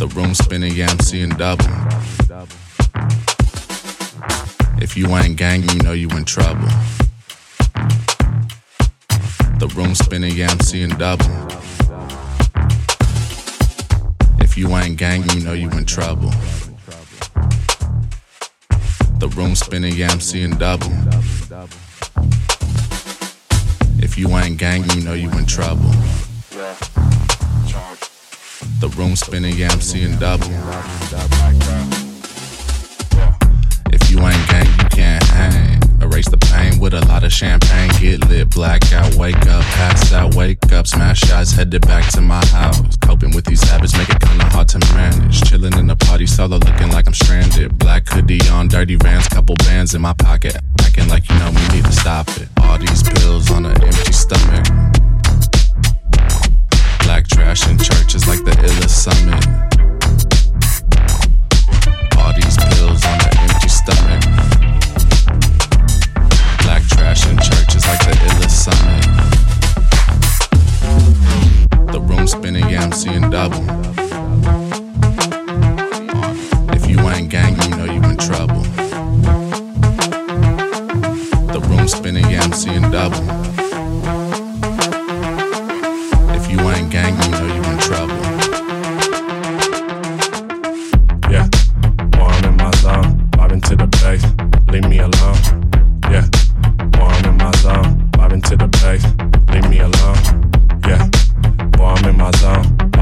The room spinning, yeah, I'm seeing double. If you ain't gang, you know you in trouble. The room spinning, yeah, I'm seeing double. If you ain't gang, you know you in trouble. The room spinning, yeah, I'm seeing double. If you ain't gang, you know you in trouble. The room spinning, yeah, I'm seeing double. If you ain't gang, you can't hang. Erase the pain with a lot of champagne. Get lit, blackout, wake up, pass out, wake up, smash shots, headed back to my house. Coping with these habits make it kinda hard to manage. Chilling in the party solo, looking like I'm stranded. Black hoodie on, dirty vans, couple bands in my pocket. Acting like you know me, need to stop it. All these pills on an empty stomach. In churches like the illest summit.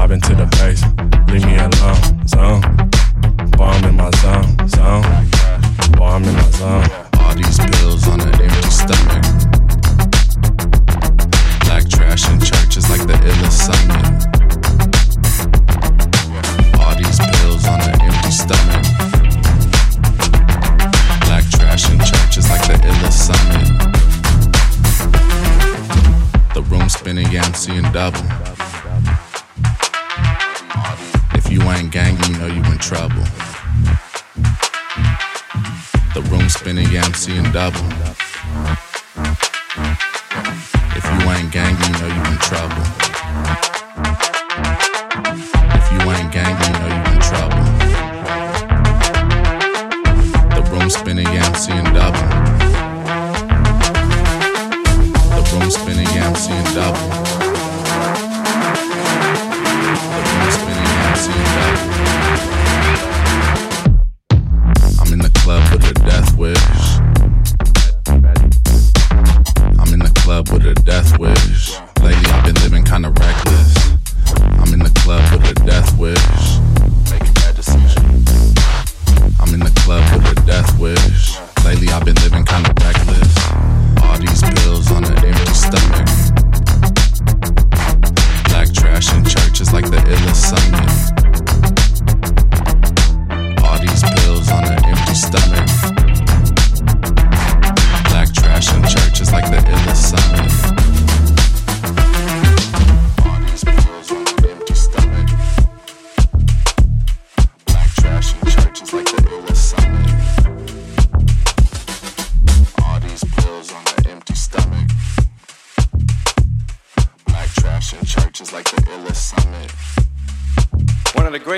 Zone, vibing to the bass, leave me alone. Zone,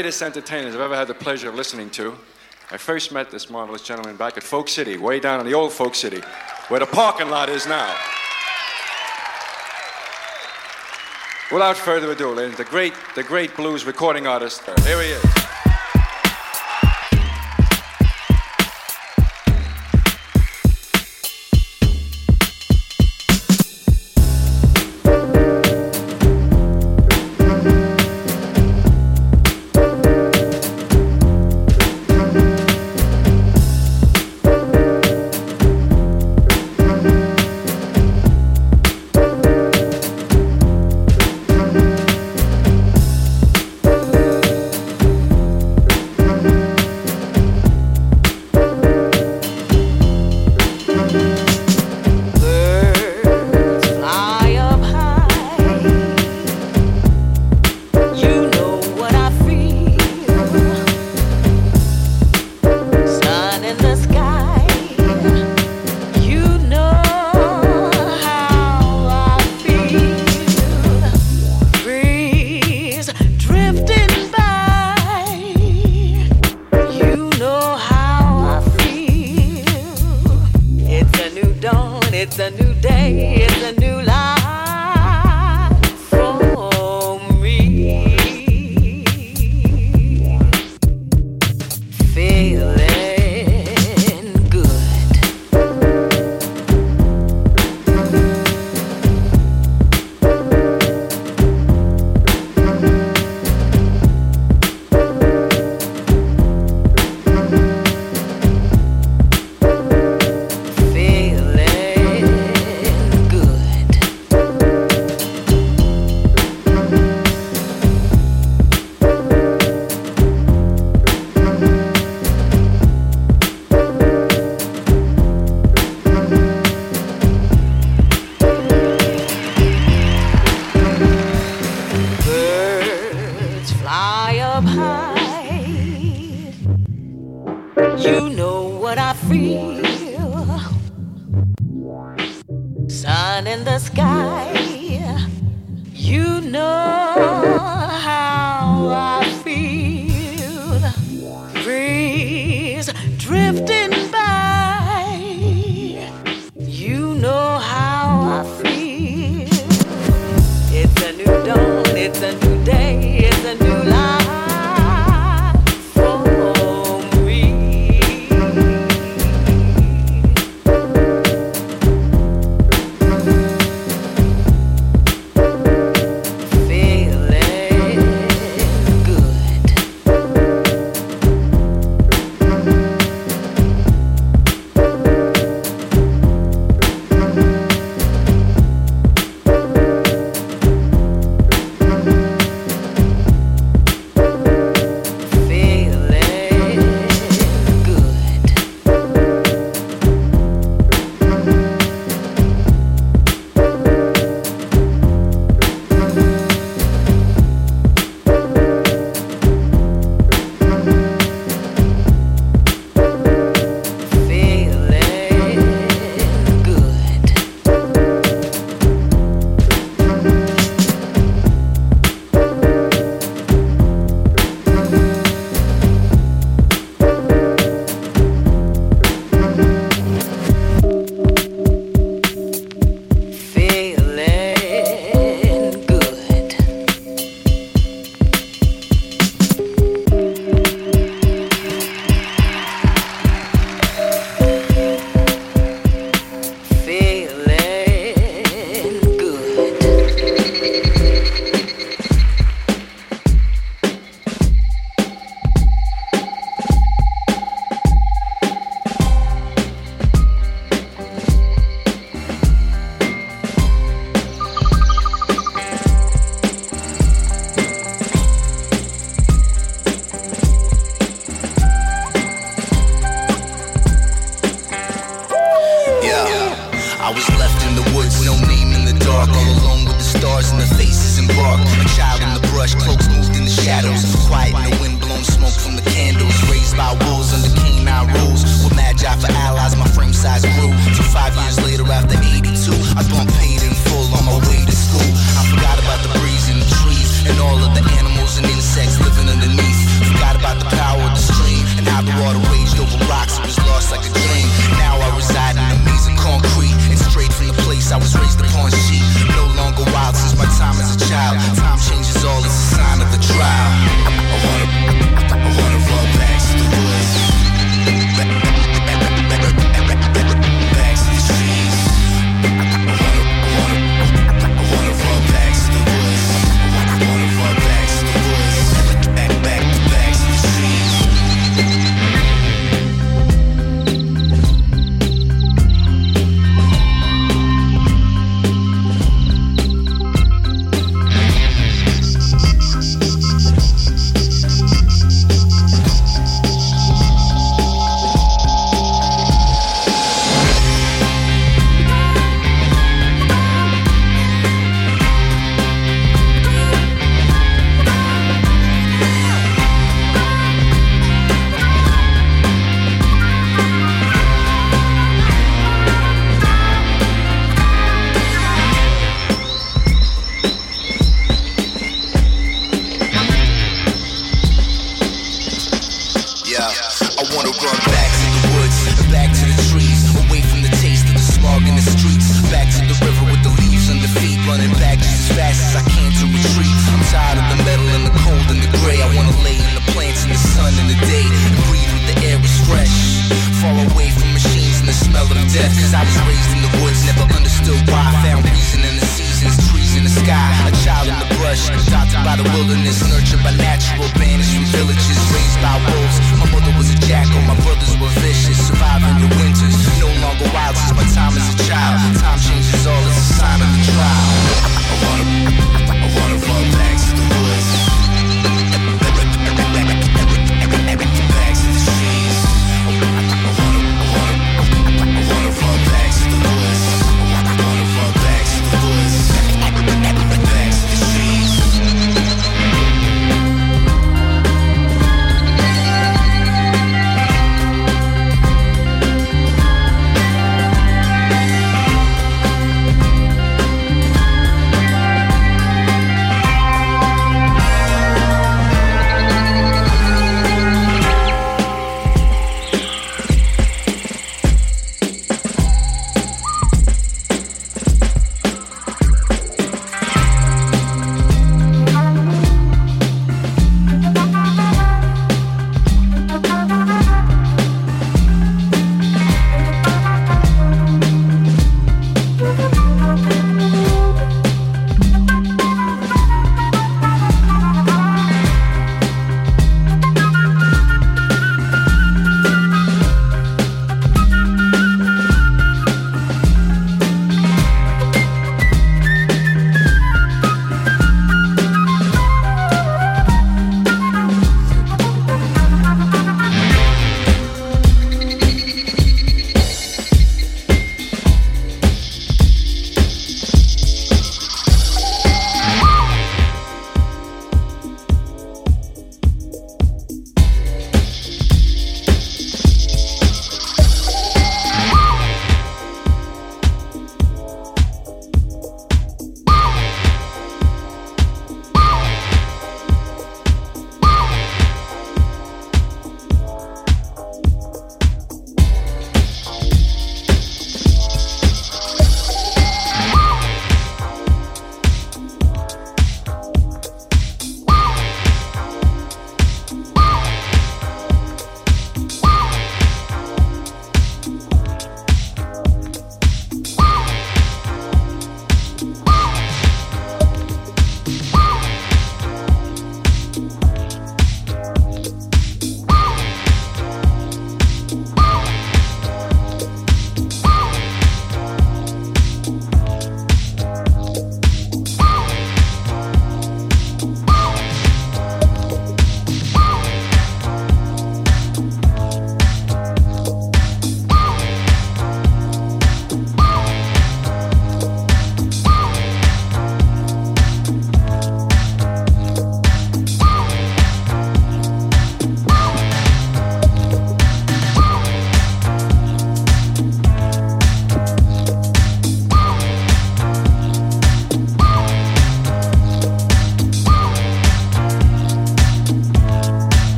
greatest entertainers I've ever had the pleasure of listening to. I first met this marvelous gentleman back at Folk City, way down in the old Folk City, where the parking lot is now. Without further ado, ladies, the great, the great blues recording artist. Uh, here he is.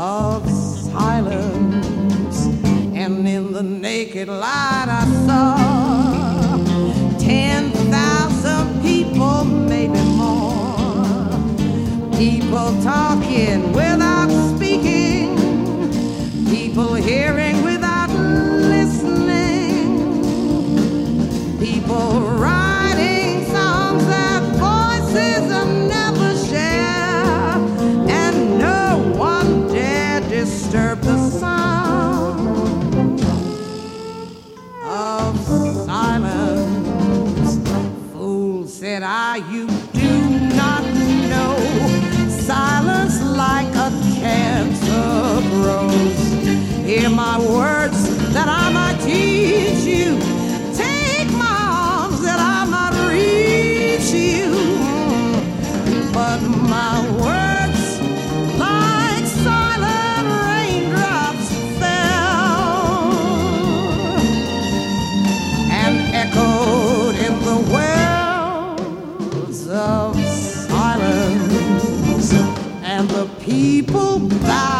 of silence. And in the naked light, I saw 10,000 people, maybe more. People talking without speaking, people hearing I, you do not know. Silence like a cancer grows. Hear my words people bowed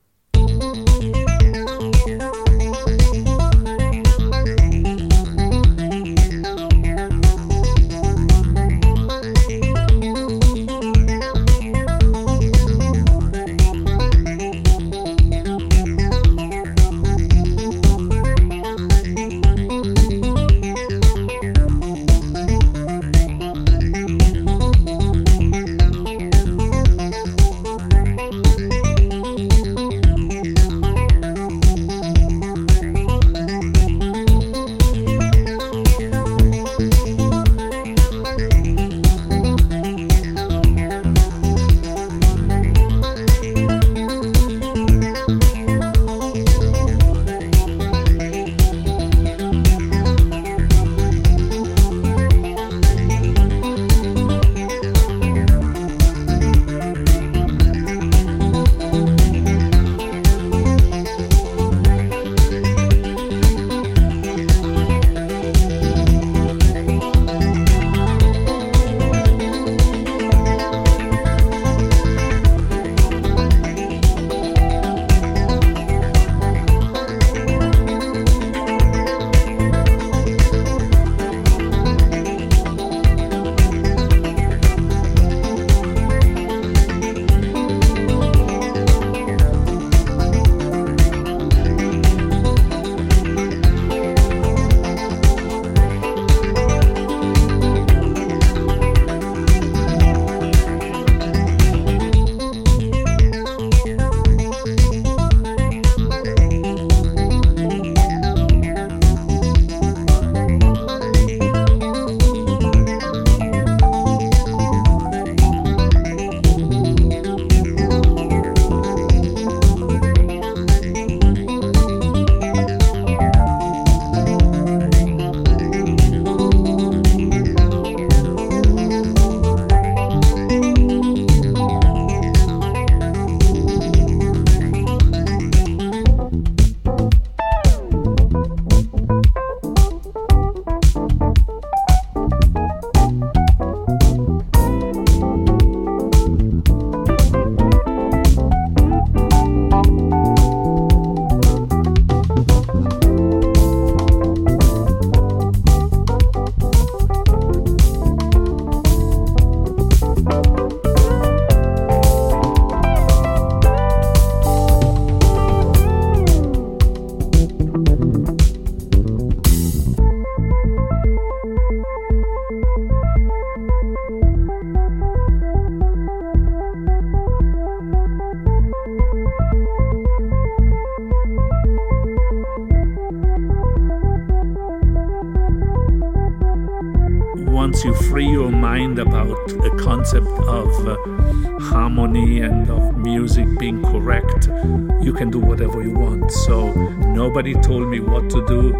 Can do whatever you want. So nobody told me what to do,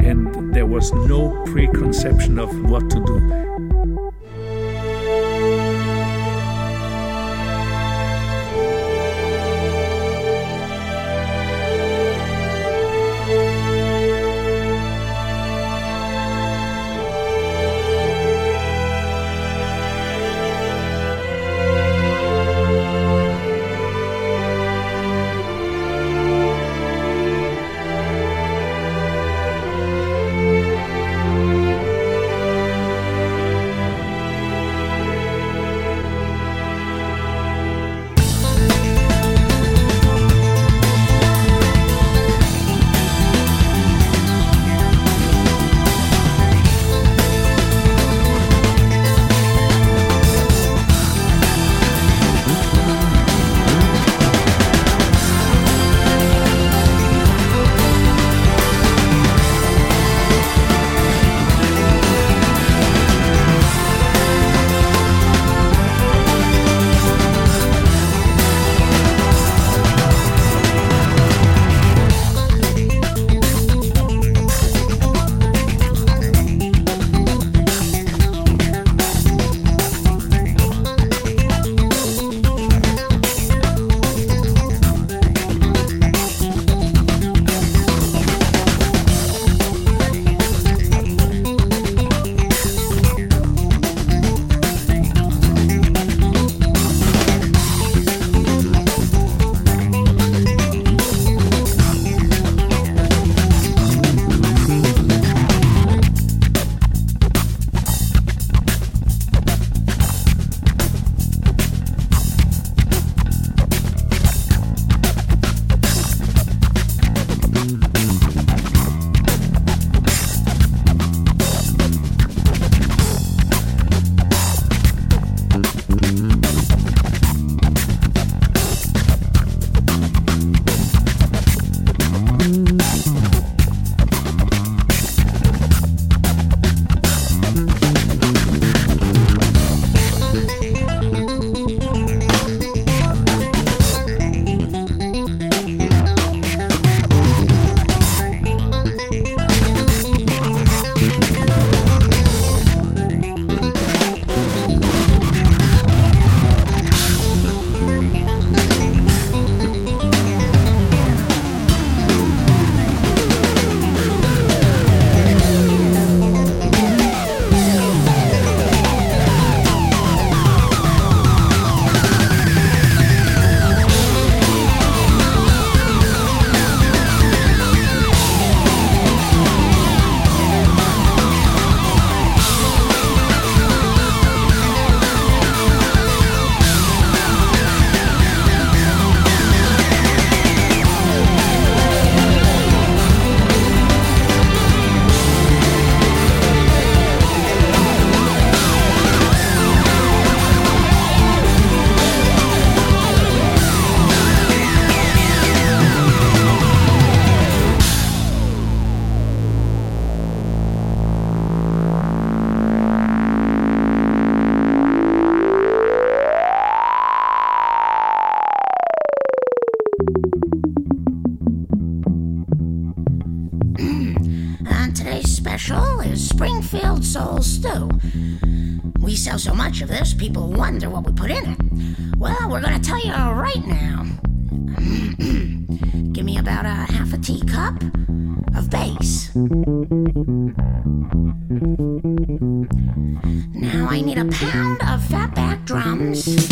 and there was no preconception of what to do. So much of this, people wonder what we put in it. Well, we're gonna tell you right now. Give me about a half a teacup of bass. Now I need a pound of fatback drums.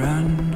Alone.